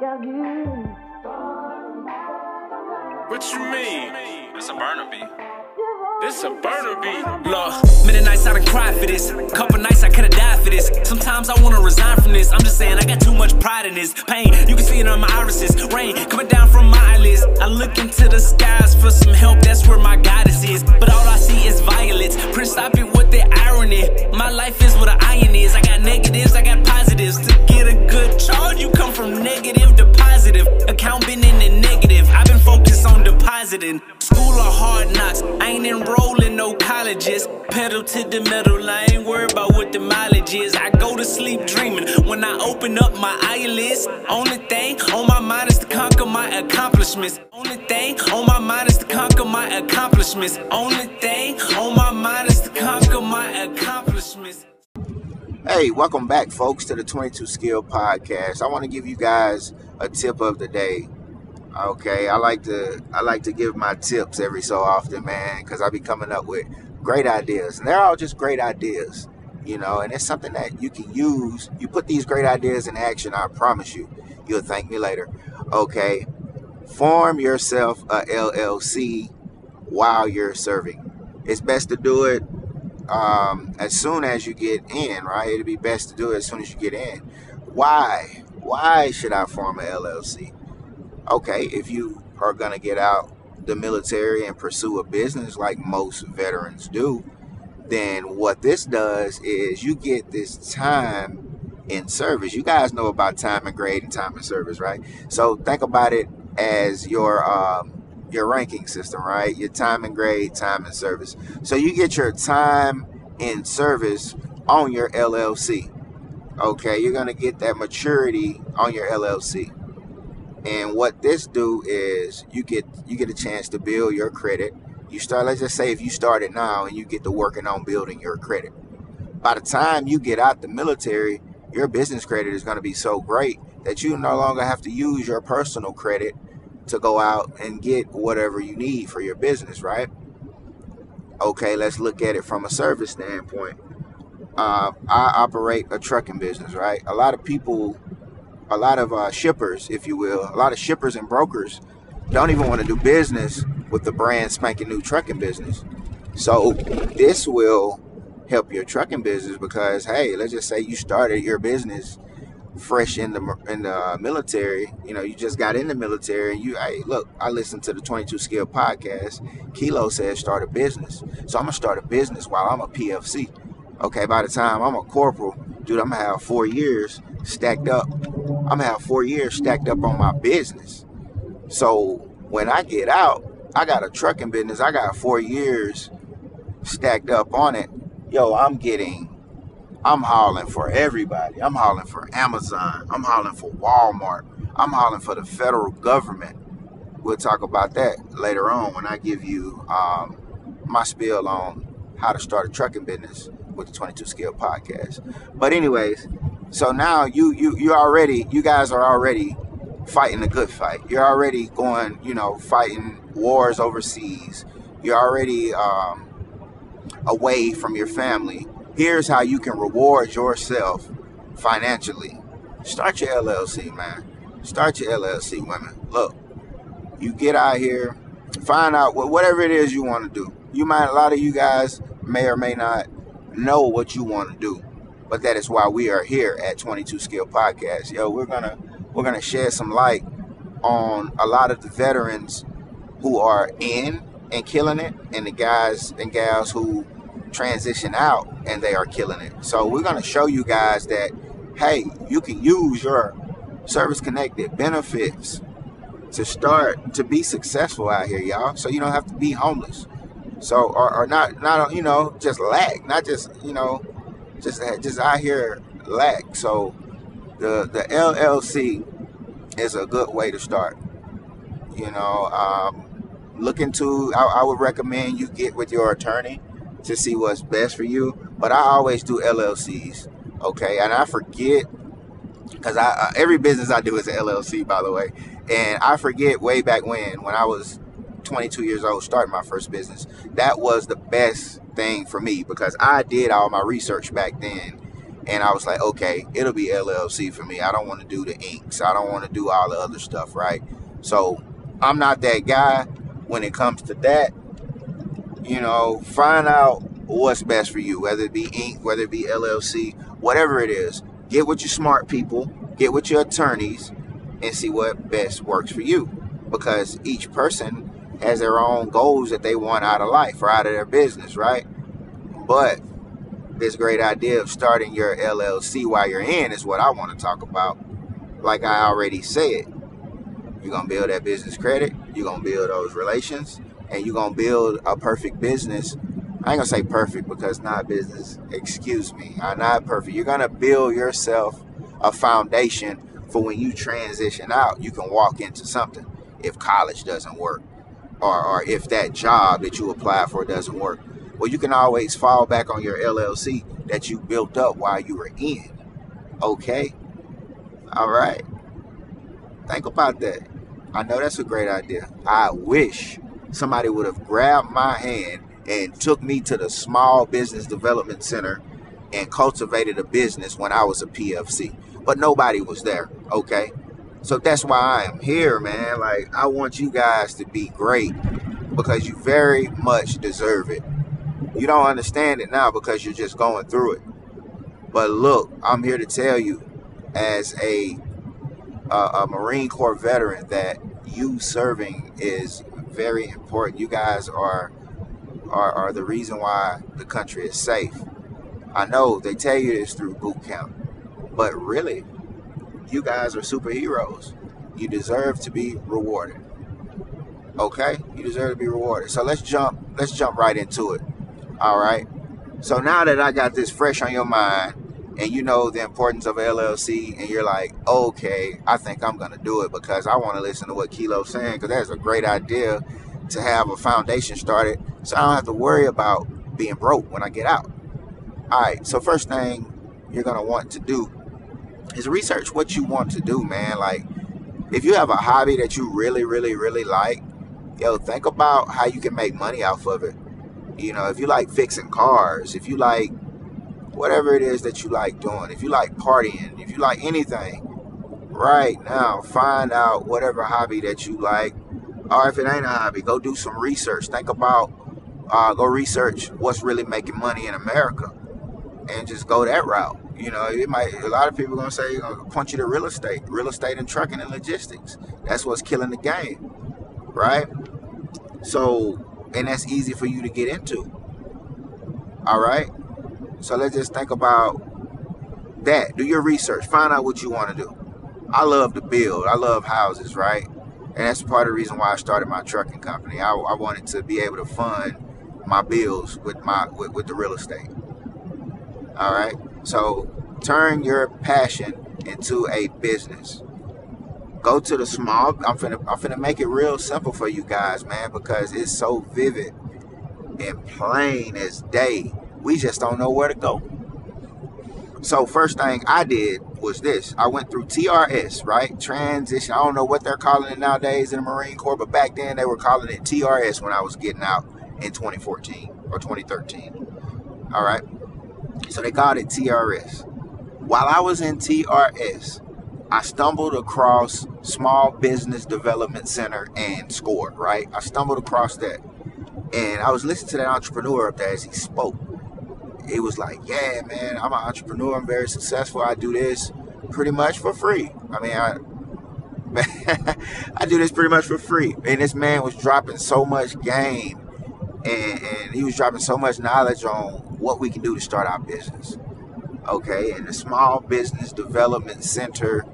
What you mean? It's a burner beat. This a burner beat. Look, many nights I done cried for this. Couple nights I could've died for this. Sometimes I wanna resign from this. I'm just saying I got too much pride in this. Pain, you can see it on my irises. Rain coming down from my eyelids. I look into the skies for some help. That's where my guidance is. But all I see is violets. Prince, stop it with the irony. My life is what an iron is. I got negatives, I got positives. To get a good charge, you come from negative to positive. Account been in the negative. I've been focused on depositing. School of hard ain't enrolling no colleges. Pedal to the metal. I ain't worried about what the mileage is. I go to sleep dreaming. When I open up my eyelids, only thing on my mind is to conquer my accomplishments. Only thing on my mind is to conquer my accomplishments. Only thing on my mind is to conquer my accomplishments. Hey, welcome back, folks, to the 22 Skill Podcast. I want to give you guys a tip of the day. Okay, I like to I like to give my tips every so often, man, because I be coming up with great ideas, and they're all just great ideas, you know. And it's something that you can use. You put these great ideas in action. I promise you, you'll thank me later. Okay, form yourself a LLC while you're serving. It's best to do it um, as soon as you get in, right? It'd be best to do it as soon as you get in. Why? Why should I form a LLC? Okay, if you are going to get out the military and pursue a business like most veterans do, then what this does is you get this time in service. You guys know about time and grade and time and service, right? So think about it as your um, your ranking system, right? Your time and grade, time and service. So you get your time in service on your LLC. Okay, you're gonna get that maturity on your LLC. And what this do is you get you get a chance to build your credit. You start let's just say if you started now and you get to working on building your credit. By the time you get out the military, your business credit is going to be so great that you no longer have to use your personal credit to go out and get whatever you need for your business, right? Okay, let's look at it from a service standpoint. Uh, I operate a trucking business, right? A lot of people, a lot of uh, shippers, if you will, a lot of shippers and brokers don't even want to do business with the brand spanking new trucking business. So this will help your trucking business because hey, let's just say you started your business fresh in the in the military, you know, you just got in the military, and you, hey, look, I listened to the 22 Skill podcast. Kelo says start a business, so I'm gonna start a business while I'm a PFC. Okay, by the time I'm a corporal, dude, I'm gonna have four years stacked up. I'm gonna have four years stacked up on my business. So when I get out, I got a trucking business. I got four years stacked up on it. Yo, I'm getting I'm hauling for everybody. I'm hauling for Amazon. I'm hauling for Walmart. I'm hauling for the federal government. We'll talk about that later on when I give you um, my spiel on how to start a trucking business with the 22 Skill podcast. But anyways, so now you you you already you guys are already fighting a good fight. You're already going, you know, fighting wars overseas. You're already um, away from your family here's how you can reward yourself financially. Start your LLC, man. Start your LLC, women. Look, you get out here, find out what whatever it is you want to do. You might a lot of you guys may or may not know what you want to do, but that is why we are here at 22 Skill Podcast. Yo, we're gonna we're gonna shed some light on a lot of the veterans who are in and killing it, and the guys and gals who transition out and they are killing it. So we're to show you guys that, hey, you can use your service connected benefits to start to be successful out here, y'all. So you don't have to be homeless. So or, or not not you know just lack, not just you know just just out here lack. So the the LLC is a good way to start. You know, um, look into. I, I would recommend you get with your attorney to see what's best for you. But I always do LLCs, okay? And I forget because I, every business I do is an LLC, by the way. And I forget way back when, when I was 22 years old, starting my first business, that was the best thing for me because I did all my research back then. And I was like, okay, it'll be LLC for me. I don't want to do the inks. I don't want to do all the other stuff, right? So I'm not that guy when it comes to that. You know, find out what's best for you, whether it be ink, whether it be LLC, whatever it is. Get with your smart people, get with your attorneys, and see what best works for you. Because each person has their own goals that they want out of life or out of their business, right? But this great idea of starting your LLC while you're in is what I want to talk about. Like I already said, you're going to build that business credit, you're going to build those relations, and you're going to build a perfect business. I ain't going to say perfect because not business, excuse me. I'm not perfect. You're going to build yourself a foundation for when you transition out, you can walk into something if college doesn't work or, or if that job that you apply for doesn't work well, you can always fall back on your LLC that you built up while you were in. Okay? All right. Think about that. I know that's a great idea. I wish somebody would have grabbed my hand and took me to the Small Business Development Center and cultivated a business when I was a PFC. But nobody was there, okay? So that's why I am here, man. Like, I want you guys to be great because you very much deserve it. You don't understand it now because you're just going through it. But look, I'm here to tell you, as a a Marine Corps veteran, that you serving is very important. You guys are, are are the reason why the country is safe. I know they tell you this through boot camp, but really, you guys are superheroes. You deserve to be rewarded. Okay, you deserve to be rewarded. So let's jump. Let's jump right into it. All right. So now that I got this fresh on your mind and you know the importance of LLC and you're like, okay, I think I'm going to do it because I want to listen to what Kelo's saying because that's a great idea to have a foundation started so I don't have to worry about being broke when I get out. All right. So first thing you're going to want to do is research what you want to do, man. Like if you have a hobby that you really, really, really like, yo, think about how you can make money off of it. You know, if you like fixing cars, if you like whatever it is that you like doing, if you like partying, if you like anything, right now, find out whatever hobby that you like. Or if it ain't a hobby, go do some research. Think about, uh, go research what's really making money in America and just go that route. You know, it might, a lot of people gonna say, uh, you know, punch you to real estate, real estate and trucking and logistics. That's what's killing the game, right? So and that's easy for you to get into. All right? So let's just think about that. Do your research. Find out what you want to do. I love to build. I love houses, right? And that's part of the reason why I started my trucking company. I, I wanted to be able to fund my bills with my with, with the real estate. All right? So turn your passion into a business go to the small I'm finna I'm finna make it real simple for you guys, man, because it's so vivid and plain as day. We just don't know where to go. So first thing I did was this. I went through TRS, right? Transition. I don't know what they're calling it nowadays in the Marine Corps, but back then they were calling it TRS when I was getting out in 2014 or 2013. All right. So they called it TRS. While I was in TRS, I stumbled across Small Business Development Center and SCORE, right? I stumbled across that. And I was listening to that entrepreneur up there as he spoke. It was like, yeah, man, I'm an entrepreneur. I'm very successful. I do this pretty much for free. I mean, I, I do this pretty much for free. And this man was dropping so much game and, and he was dropping so much knowledge on what we can do to start our business. Okay, and the Small Business Development Center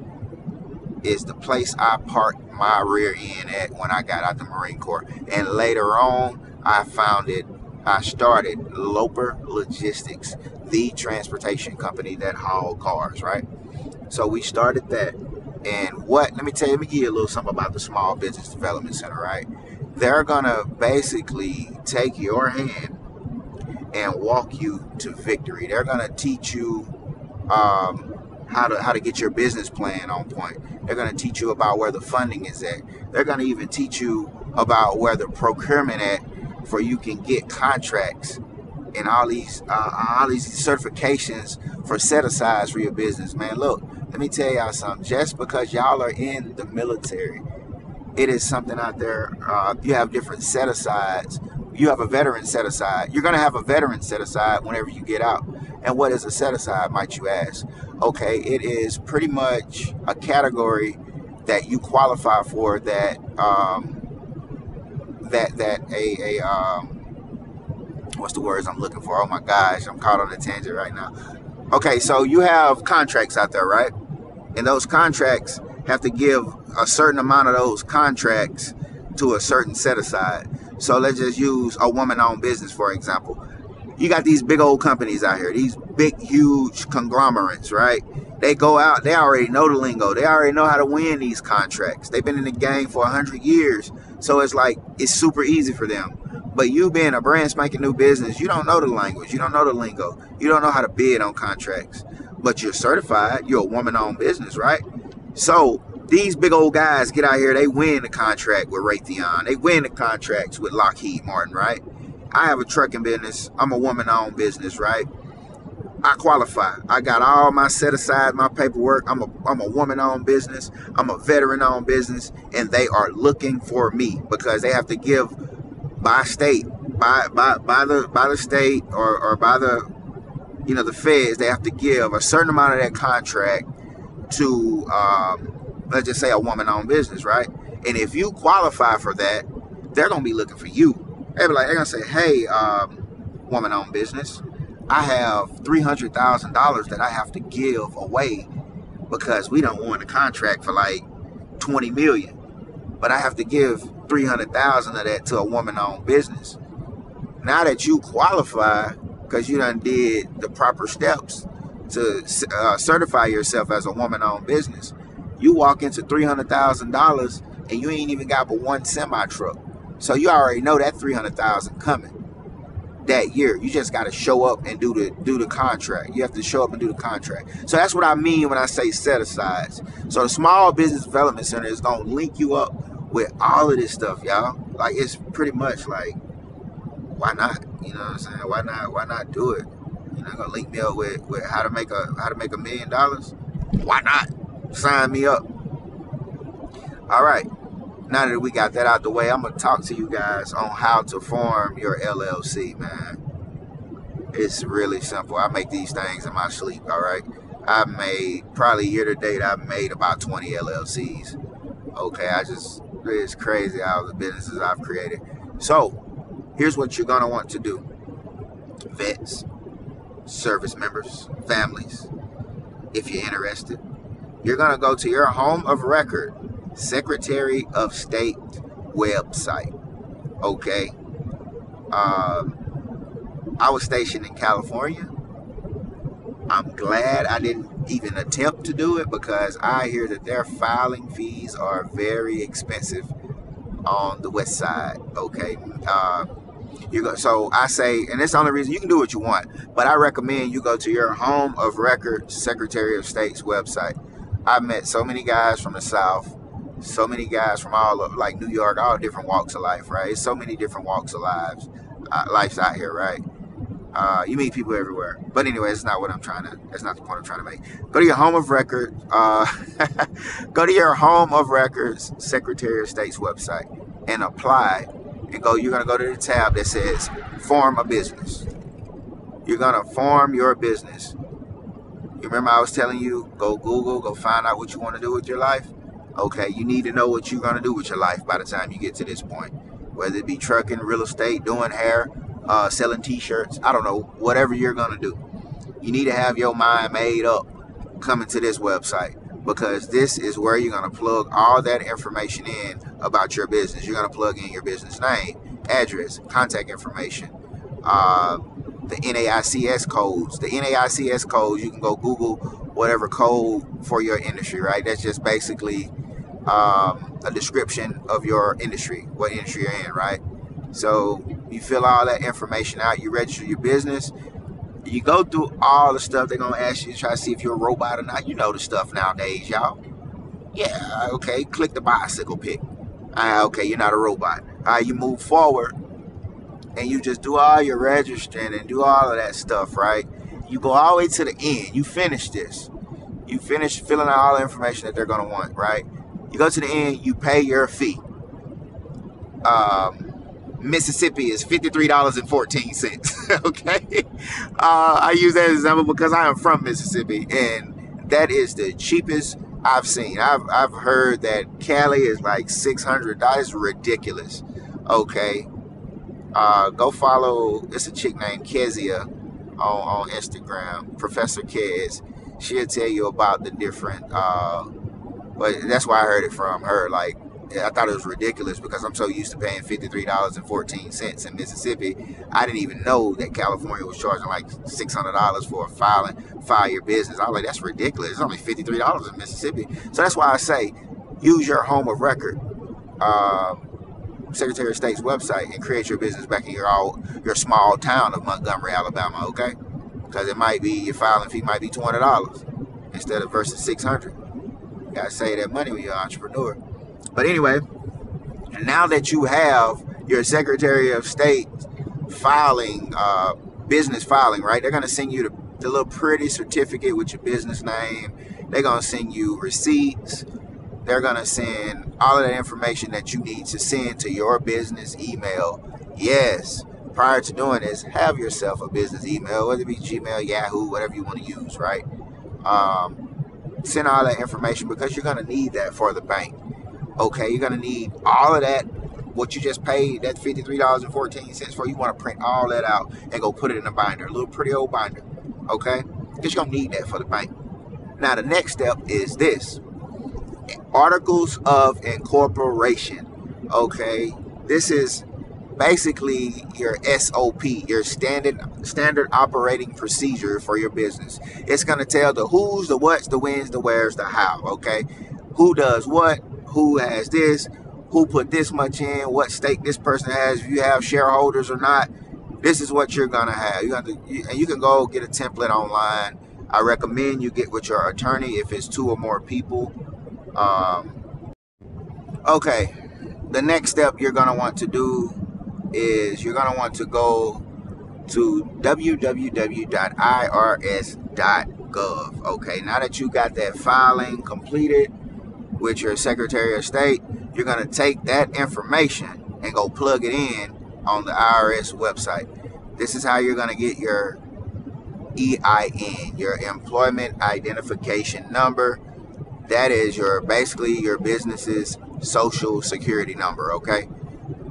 is the place I parked my rear end at when I got out of the Marine Corps. And later on, I founded, I started Loper Logistics, the transportation company that hauled cars, right? So we started that. And what, let me tell you, let me give you a little something about the Small Business Development Center, right? They're going to basically take your hand and walk you to victory. They're going to teach you um, how to how to get your business plan on point. They're going to teach you about where the funding is at. They're going to even teach you about where the procurement at for you can get contracts and all these uh, all these certifications for set asides for your business, man. Look, let me tell y'all something. Just because y'all are in the military, it is something out there. Uh, you have different set asides. You have a veteran set aside. You're gonna have a veteran set aside whenever you get out. And what is a set aside, might you ask? Okay, it is pretty much a category that you qualify for that um, that that a a um, what's the words I'm looking for? Oh my gosh, I'm caught on a tangent right now. Okay, so you have contracts out there, right? And those contracts have to give a certain amount of those contracts to a certain set aside. So let's just use a woman owned business, for example. You got these big old companies out here, these big, huge conglomerates, right? They go out, they already know the lingo. They already know how to win these contracts. They've been in the game for 100 years. So it's like, it's super easy for them. But you being a brand spanking new business, you don't know the language, you don't know the lingo, you don't know how to bid on contracts. But you're certified, you're a woman owned business, right? So these big old guys get out here, they win the contract with Raytheon, they win the contracts with Lockheed Martin, right? I have a trucking business, I'm a woman owned business, right? I qualify. I got all my set aside, my paperwork. I'm a I'm a woman owned business. I'm a veteran owned business, and they are looking for me because they have to give by state, by by by the by the state or, or by the you know the feds, they have to give a certain amount of that contract to um, let's just say a woman-owned business, right? And if you qualify for that, they're gonna be looking for you. They're like they're gonna say, "Hey, um, woman-owned business, I have three hundred thousand dollars that I have to give away because we don't want a contract for like twenty million, but I have to give 300,000 of that to a woman-owned business. Now that you qualify, because you done did the proper steps to uh, certify yourself as a woman-owned business, you walk into $300,000 and you ain't even got but one semi-truck. So you already know that 300,000 coming that year. You just got to show up and do the do the contract. You have to show up and do the contract. So that's what I mean when I say set asides. So the Small Business Development Center is to link you up with all of this stuff, y'all. Like it's pretty much like, why not? You know what I'm saying? Why not? Why not do it? You're not gonna link me up with, with how to make a how to make a million dollars? Why not? Sign me up. All right. Now that we got that out the way, I'm gonna talk to you guys on how to form your LLC, man. It's really simple. I make these things in my sleep, all right? I've made probably year to date I've made about 20 LLCs. Okay, I just it's crazy how the businesses I've created. So, here's what you're gonna want to do: vets, service members, families. If you're interested, you're gonna go to your home of record, Secretary of State website. Okay. Um, I was stationed in California. I'm glad I didn't even attempt to do it because I hear that their filing fees are very expensive on the west side. Okay. Uh, you go, so I say, and that's the only reason you can do what you want, but I recommend you go to your home of record Secretary of State's website. I've met so many guys from the South, so many guys from all of like New York, all different walks of life, right? It's so many different walks of lives, uh, lives out here, right? Uh, you meet people everywhere. But anyway, it's not what I'm trying to. That's not the point I'm trying to make. Go to your home of record. Uh, go to your home of records Secretary of State's website and apply. And go. You're gonna go to the tab that says Form a Business. You're gonna form your business. You remember I was telling you go Google, go find out what you want to do with your life. Okay, you need to know what you're gonna do with your life by the time you get to this point. Whether it be trucking, real estate, doing hair, uh, selling t-shirts. I don't know, whatever you're gonna do. You need to have your mind made up coming to this website because this is where you're gonna plug all that information in about your business. You're gonna plug in your business name, address, contact information, uh, the NAICS codes. The NAICS codes, you can go Google whatever code for your industry, right? That's just basically um, a description of your industry, what industry you're in, right? So you fill all that information out, you register your business, you go through all the stuff they're gonna ask you to try to see if you're a robot or not. You know the stuff nowadays, y'all. Yeah, okay, click the bicycle pick. Ah, okay, you're not a robot. Right, you move forward. And you just do all your registering and do all of that stuff, right? You go all the way to the end. You finish this. You finish filling out all the information that they're going to want, right? You go to the end, you pay your fee. Um, Mississippi is $53.14. okay? Uh, I use that example because I am from Mississippi and that is the cheapest I've seen. I've, I've heard that Cali is like $600. That is ridiculous. Okay? Uh, go follow, it's a chick named Kezia on, on Instagram, Professor Kez. She'll tell you about the different, uh, but that's why I heard it from her. Like, I thought it was ridiculous because I'm so used to paying $53.14 in Mississippi. I didn't even know that California was charging like $600 for a filing, file your business. I was like, that's ridiculous. It's only $53 in Mississippi. So that's why I say use your home of record. Um, Secretary of State's website and create your business back in your all, your small town of Montgomery, Alabama, okay? Because it might be your filing fee might be twenty dollars instead of versus six hundred. You gotta save that money when you're an entrepreneur. But anyway, now that you have your Secretary of State filing, uh, business filing, right? They're gonna send you the, the little pretty certificate with your business name. They're gonna send you receipts. They're gonna send all of that information that you need to send to your business email. Yes, prior to doing this, have yourself a business email, whether it be Gmail, Yahoo, whatever you want to use, right? Um, send all that information because you're gonna need that for the bank. Okay, you're gonna need all of that. What you just paid, that $53.14 for, you want to print all that out and go put it in a binder, a little pretty old binder. Okay? Because you're going to need that for the bank. Now, the next step is this articles of incorporation. Okay, this is basically your SOP, your standard standard operating procedure for your business. It's going to tell the who's, the what's, the when's, the where's, the how. Okay, who does what, who has this, who put this much in, what stake this person has, if you have shareholders or not. This is what you're gonna have. You have to, and you can go get a template online. I recommend you get with your attorney if it's two or more people um, okay, the next step you're going to want to do is you're going to want to go to www.irs.gov. Okay, now that you got that filing completed with your Secretary of State, you're going to take that information and go plug it in on the IRS website. This is how you're going to get your EIN, your Employment Identification Number that is your basically your business's social security number, okay?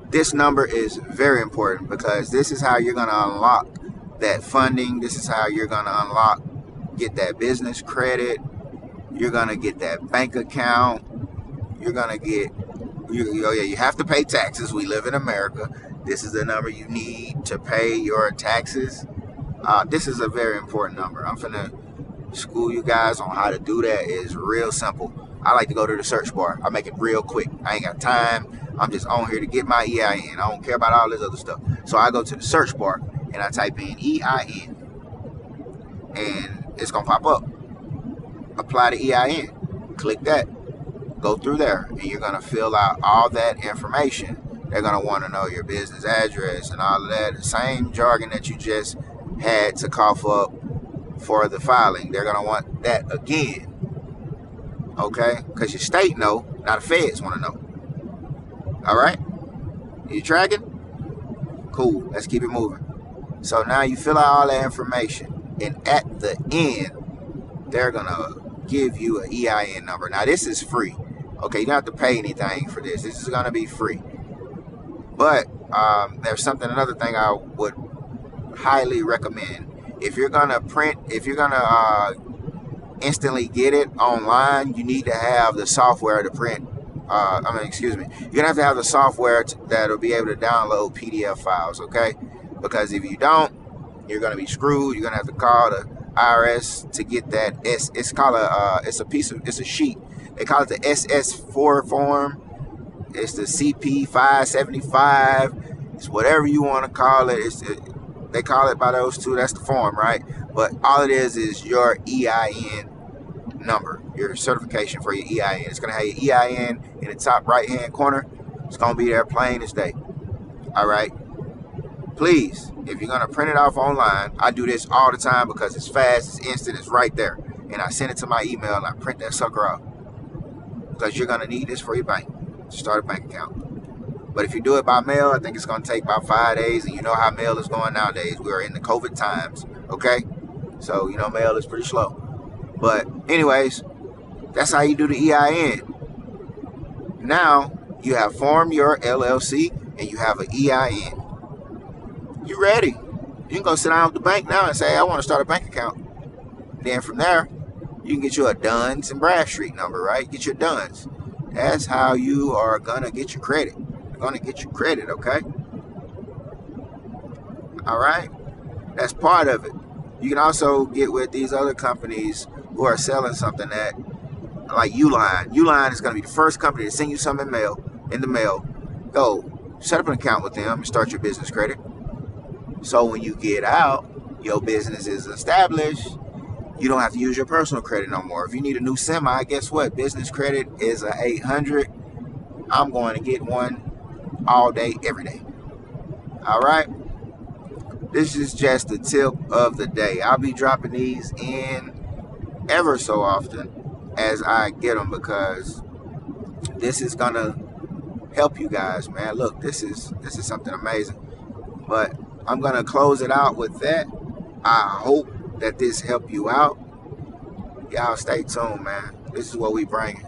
This number is very important because this is how you're going to unlock that funding. This is how you're going to unlock get that business credit. You're going to get that bank account. You're going to get you, oh yeah, you have to pay taxes. We live in America. This is the number you need to pay your taxes. Uh, this is a very important number. I'm gonna school you guys on how to do that is real simple. I like to go to the search bar. I make it real quick. I ain't got time. I'm just on here to get my EIN. I don't care about all this other stuff. So I go to the search bar and I type in EIN. And it's going to pop up. Apply the EIN. Click that. Go through there. And you're going to fill out all that information. They're going to want to know your business address and all of that. The same jargon that you just had to cough up for the filing. They're going to want that again. Okay? Because your state know, not the feds want to know. All right? You tracking? Cool. Let's keep it moving. So now you fill out all that information. And at the end, they're going to give you an EIN number. Now, this is free. Okay, you don't have to pay anything for this. This is going to be free. But um, there's something, another thing I would highly recommend if you're gonna print, if you're gonna uh, instantly get it online, you need to have the software to print. Uh, I mean, excuse me, you're gonna have to have the software that'll be able to download PDF files. Okay, because if you don't, you're gonna be screwed. You're gonna have to call the IRS to get that. It's it's called a uh, it's a piece of it's a sheet. They call it the SS4 form. It's the CP 575. It's whatever you want to call it. It's it, they call it by those two. That's the form, right? But all it is is your EIN number, your certification for your EIN. It's going to have your EIN in the top right hand corner. It's going to be there plain as day. All right. please, if you're gonna print it off online, I do this all the time because it's fast, it's instant, it's right there. And I send it to my email and I print that sucker out. Because you're gonna need this for your bank. To start a bank account. But if you do it by mail, I think it's gonna take about five days, and you know how mail is going nowadays. We are in the COVID times, okay? So you know mail is pretty slow. But anyways, that's how you do the EIN. Now you have formed your LLC and you have an EIN. You ready? You can go sit down at the bank now and say, I want to start a bank account. Then from there, you can get you a Duns and Bradstreet number, right? Get your Duns. That's how you are gonna get your credit. You're gonna get your credit, okay? All right? That's part of it. You can also get with these other companies who are selling something that like Uline. Uline is going to be the first company to send you something in mail in the mail. Go set up an account with them and start your business credit. So when you get out, your business is established. You don't have to use your personal credit no more. If you need a new semi, guess what? Business credit is a 800. I'm going to get one all day, every day. All right. This is just the tip of the day. I'll be dropping these in ever so often as I get them because this is gonna help you guys, man. Look, this is this is something amazing. But I'm gonna close it out with that. I hope that this helped you out. Y'all stay tuned, man. This is what we bring.